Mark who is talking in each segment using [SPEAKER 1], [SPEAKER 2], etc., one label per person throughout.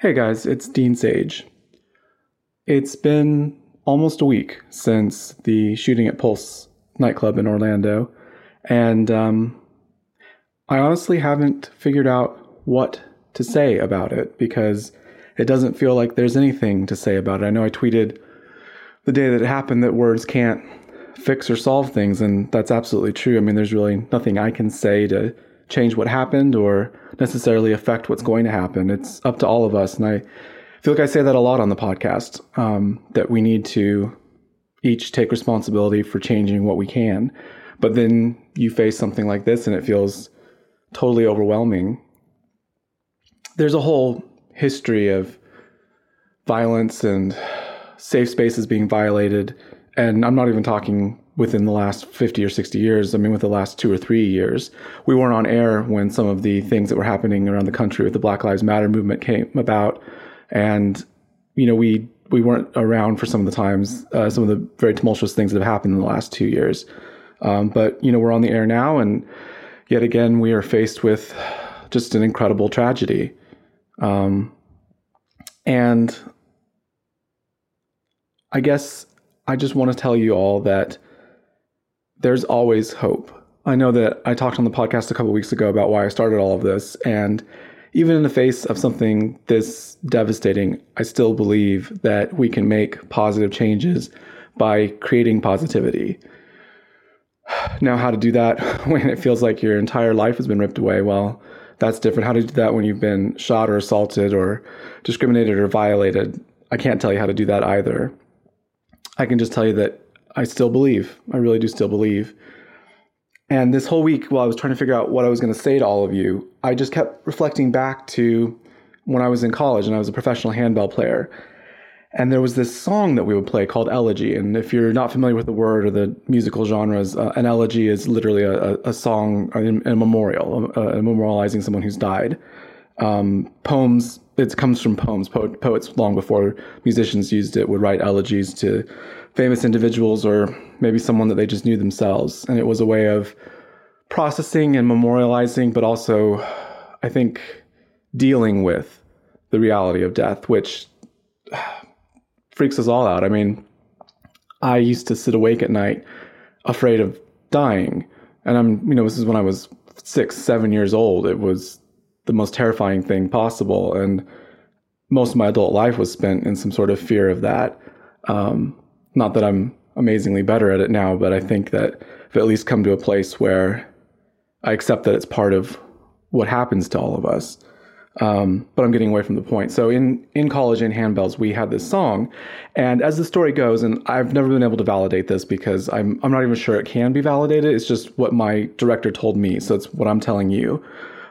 [SPEAKER 1] Hey guys, it's Dean Sage. It's been almost a week since the shooting at Pulse nightclub in Orlando, and um, I honestly haven't figured out what to say about it because it doesn't feel like there's anything to say about it. I know I tweeted the day that it happened that words can't fix or solve things, and that's absolutely true. I mean, there's really nothing I can say to change what happened or necessarily affect what's going to happen. It's up to all of us. And I feel like I say that a lot on the podcast um, that we need to each take responsibility for changing what we can. But then you face something like this and it feels totally overwhelming. There's a whole history of violence and safe spaces being violated. And I'm not even talking within the last 50 or 60 years, I mean, with the last two or three years, we weren't on air when some of the things that were happening around the country with the Black Lives Matter movement came about. And, you know, we, we weren't around for some of the times, uh, some of the very tumultuous things that have happened in the last two years. Um, but, you know, we're on the air now, and yet again, we are faced with just an incredible tragedy. Um, and I guess I just want to tell you all that there's always hope. I know that I talked on the podcast a couple weeks ago about why I started all of this. And even in the face of something this devastating, I still believe that we can make positive changes by creating positivity. Now, how to do that when it feels like your entire life has been ripped away? Well, that's different. How to do that when you've been shot or assaulted or discriminated or violated? I can't tell you how to do that either. I can just tell you that I still believe. I really do still believe. And this whole week, while I was trying to figure out what I was going to say to all of you, I just kept reflecting back to when I was in college and I was a professional handbell player. And there was this song that we would play called Elegy. And if you're not familiar with the word or the musical genres, uh, an elegy is literally a, a song, a, a memorial, a, a, memorializing someone who's died. Um, poems, it comes from poems. Po- poets, long before musicians used it, would write elegies to famous individuals or maybe someone that they just knew themselves. And it was a way of processing and memorializing, but also, I think, dealing with the reality of death, which freaks us all out. I mean, I used to sit awake at night afraid of dying. And I'm, you know, this is when I was six, seven years old. It was the most terrifying thing possible. And most of my adult life was spent in some sort of fear of that. Um, not that I'm amazingly better at it now, but I think that I've at least come to a place where I accept that it's part of what happens to all of us. Um, but I'm getting away from the point. So in in college in handbells, we had this song, and as the story goes, and I've never been able to validate this because I'm I'm not even sure it can be validated. It's just what my director told me, so it's what I'm telling you.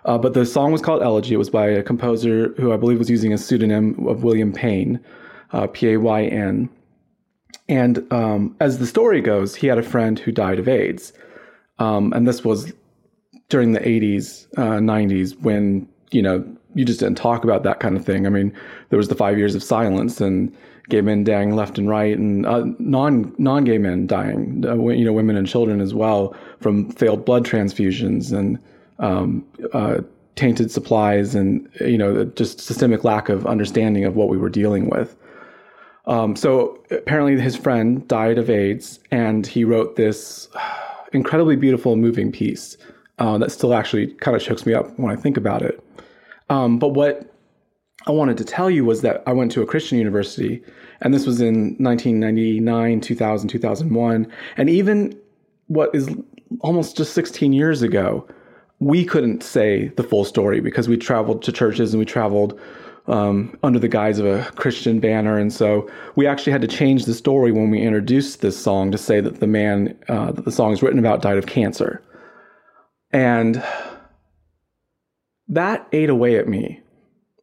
[SPEAKER 1] Uh, but the song was called Elegy. It was by a composer who I believe was using a pseudonym of William Payn, uh, P A Y N. And um, as the story goes, he had a friend who died of AIDS. Um, and this was during the 80s, uh, 90s, when, you know, you just didn't talk about that kind of thing. I mean, there was the five years of silence and gay men dying left and right and uh, non, non-gay men dying, uh, you know, women and children as well from failed blood transfusions and um, uh, tainted supplies and, you know, just systemic lack of understanding of what we were dealing with. Um, so apparently, his friend died of AIDS, and he wrote this incredibly beautiful, moving piece uh, that still actually kind of chokes me up when I think about it. Um, but what I wanted to tell you was that I went to a Christian university, and this was in 1999, 2000, 2001. And even what is almost just 16 years ago, we couldn't say the full story because we traveled to churches and we traveled um, under the guise of a Christian banner. And so we actually had to change the story when we introduced this song to say that the man uh, that the song is written about died of cancer. And that ate away at me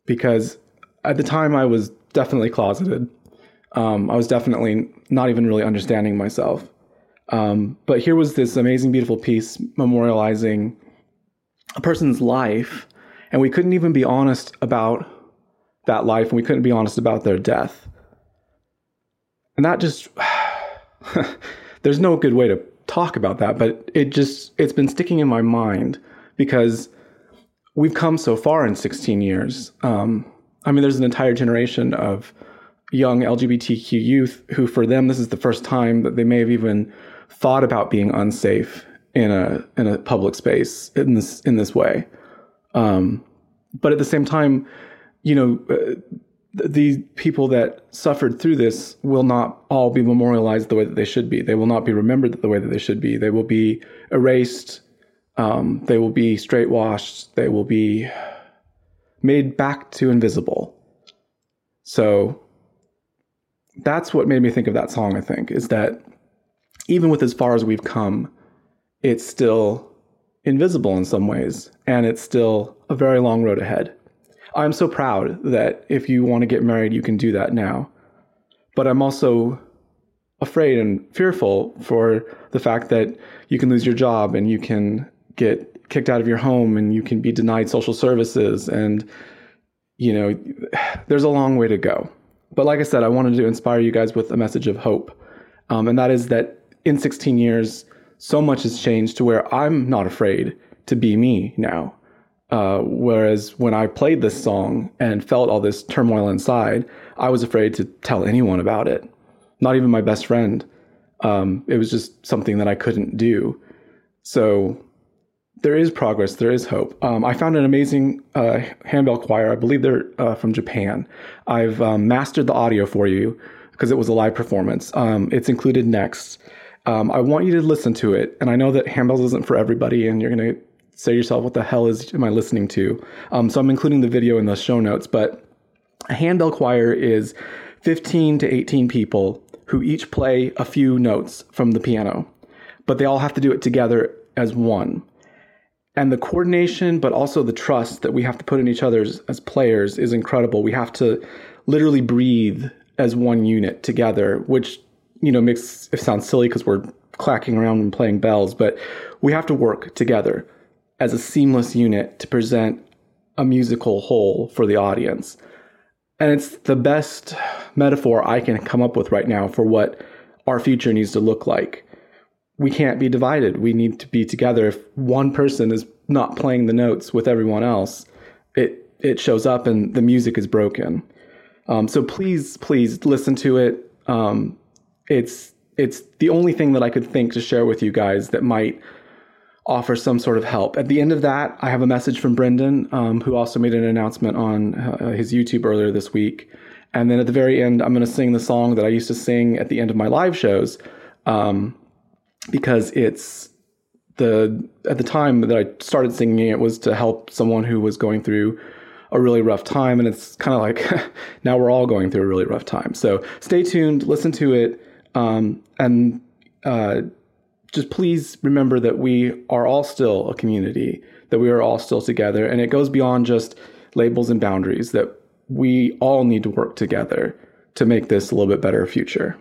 [SPEAKER 1] because at the time I was definitely closeted. Um, I was definitely not even really understanding myself. Um, but here was this amazing, beautiful piece memorializing a person's life, and we couldn't even be honest about that life and we couldn't be honest about their death. And that just, there's no good way to talk about that, but it just, it's been sticking in my mind because we've come so far in 16 years. Um, I mean, there's an entire generation of young LGBTQ youth who, for them, this is the first time that they may have even thought about being unsafe in a in a public space in this in this way. Um, but at the same time, you know, uh, the people that suffered through this will not all be memorialized the way that they should be. They will not be remembered the way that they should be. They will be erased. Um, they will be straight washed. They will be made back to invisible. So that's what made me think of that song, I think, is that even with as far as we've come, it's still invisible in some ways, and it's still a very long road ahead. I'm so proud that if you want to get married, you can do that now. But I'm also afraid and fearful for the fact that you can lose your job and you can get kicked out of your home and you can be denied social services and you know there's a long way to go but like i said i wanted to inspire you guys with a message of hope um, and that is that in 16 years so much has changed to where i'm not afraid to be me now uh, whereas when I played this song and felt all this turmoil inside, I was afraid to tell anyone about it, not even my best friend. Um, it was just something that I couldn't do. So there is progress, there is hope. Um, I found an amazing uh, handbell choir. I believe they're uh, from Japan. I've um, mastered the audio for you because it was a live performance. Um, it's included next. Um, I want you to listen to it, and I know that handbells isn't for everybody, and you're gonna say to yourself, what the hell is am I listening to? Um, so I'm including the video in the show notes, but a handbell choir is 15 to 18 people who each play a few notes from the piano, but they all have to do it together as one. And the coordination, but also the trust that we have to put in each other as players is incredible. We have to literally breathe as one unit together, which, you know, makes it sound silly because we're clacking around and playing bells, but we have to work together as a seamless unit to present a musical whole for the audience. And it's the best metaphor I can come up with right now for what our future needs to look like. We can't be divided. We need to be together. If one person is not playing the notes with everyone else, it it shows up and the music is broken. Um, so please, please listen to it. Um, it's it's the only thing that I could think to share with you guys that might offer some sort of help. At the end of that, I have a message from Brendan, um, who also made an announcement on uh, his YouTube earlier this week. And then at the very end, I'm going to sing the song that I used to sing at the end of my live shows, um, because it's the at the time that I started singing it was to help someone who was going through a really rough time, and it's kind of like now we're all going through a really rough time. So stay tuned, listen to it, um, and uh, just please remember that we are all still a community, that we are all still together. And it goes beyond just labels and boundaries, that we all need to work together to make this a little bit better future.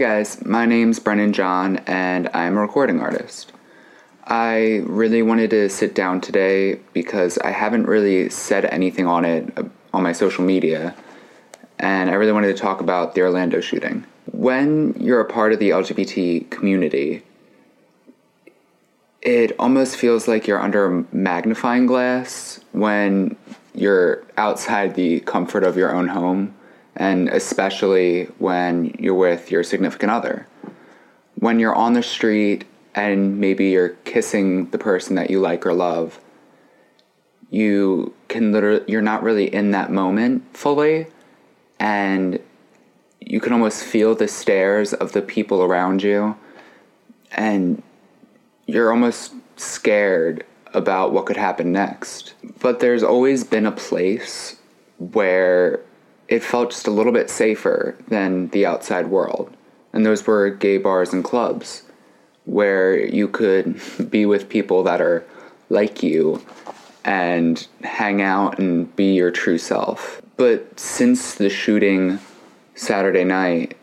[SPEAKER 2] Guys. My name's Brennan John, and I'm a recording artist. I really wanted to sit down today because I haven't really said anything on it uh, on my social media, and I really wanted to talk about the Orlando shooting. When you're a part of the LGBT community, it almost feels like you're under a magnifying glass when you're outside the comfort of your own home, and especially when you're with your significant other. When you're on the street and maybe you're kissing the person that you like or love, you can literally, you're not really in that moment fully, and you can almost feel the stares of the people around you, and you're almost scared about what could happen next. But there's always been a place where it felt just a little bit safer than the outside world. And those were gay bars and clubs where you could be with people that are like you and hang out and be your true self. But since the shooting Saturday night,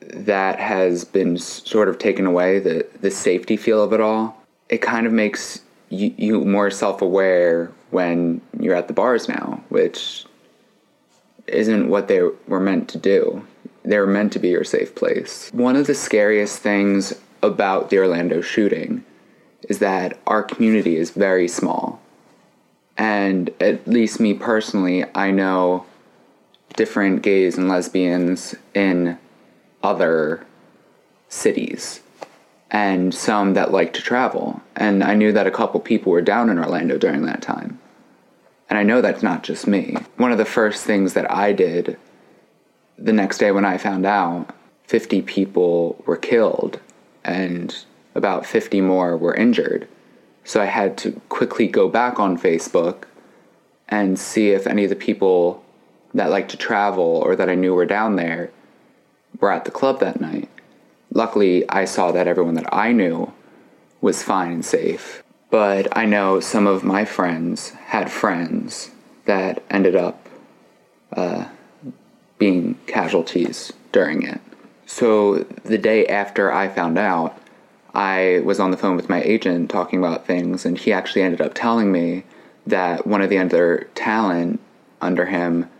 [SPEAKER 2] that has been sort of taken away the the safety feel of it all. It kind of makes you, you more self aware when you're at the bars now, which isn't what they were meant to do. They were meant to be your safe place. One of the scariest things about the Orlando shooting is that our community is very small. And at least me personally, I know different gays and lesbians in other cities and some that like to travel. And I knew that a couple people were down in Orlando during that time. And I know that's not just me. One of the first things that I did the next day when I found out 50 people were killed and about 50 more were injured. So I had to quickly go back on Facebook and see if any of the people that like to travel or that I knew were down there were at the club that night. Luckily, I saw that everyone that I knew was fine and safe. But I know some of my friends had friends that ended up uh, being casualties during it. So the day after I found out, I was on the phone with my agent talking about things, and he actually ended up telling me that one of the other talent under him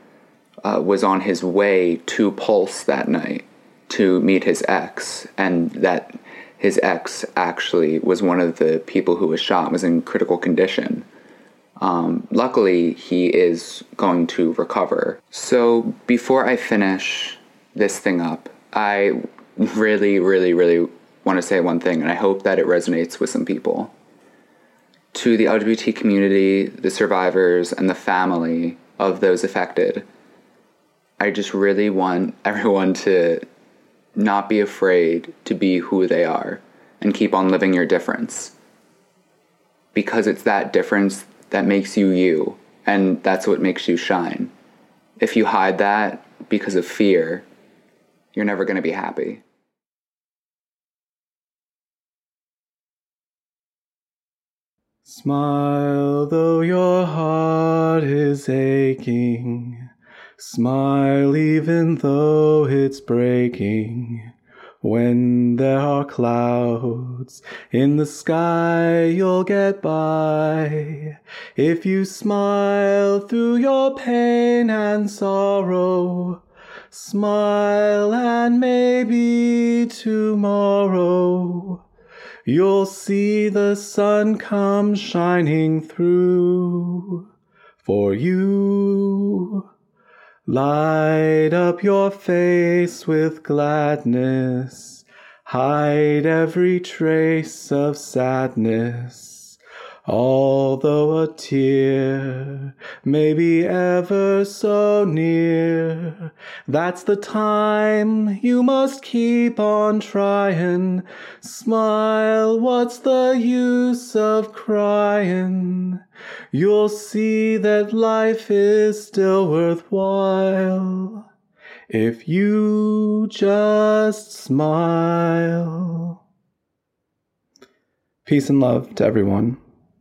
[SPEAKER 2] uh, was on his way to Pulse that night to meet his ex, and that his ex actually was one of the people who was shot, was in critical condition. Um, luckily, he is going to recover. So, before I finish this thing up, I really, really, really want to say one thing, and I hope that it resonates with some people. To the LGBT community, the survivors, and the family of those affected, I just really want everyone to not be afraid to be who they are and keep on living your difference. Because it's that difference that makes you you, and that's what makes you shine. If you hide that because of fear, you're never going to be happy.
[SPEAKER 1] Smile though your heart is aching. Smile even though it's breaking. When there are clouds in the sky, you'll get by. If you smile through your pain and sorrow, smile and maybe tomorrow you'll see the sun come shining through for you. Light up your face with gladness, hide every trace of sadness. Although a tear may be ever so near, that's the time you must keep on trying. Smile, what's the use of crying? You'll see that life is still worthwhile if you just smile. Peace and love to everyone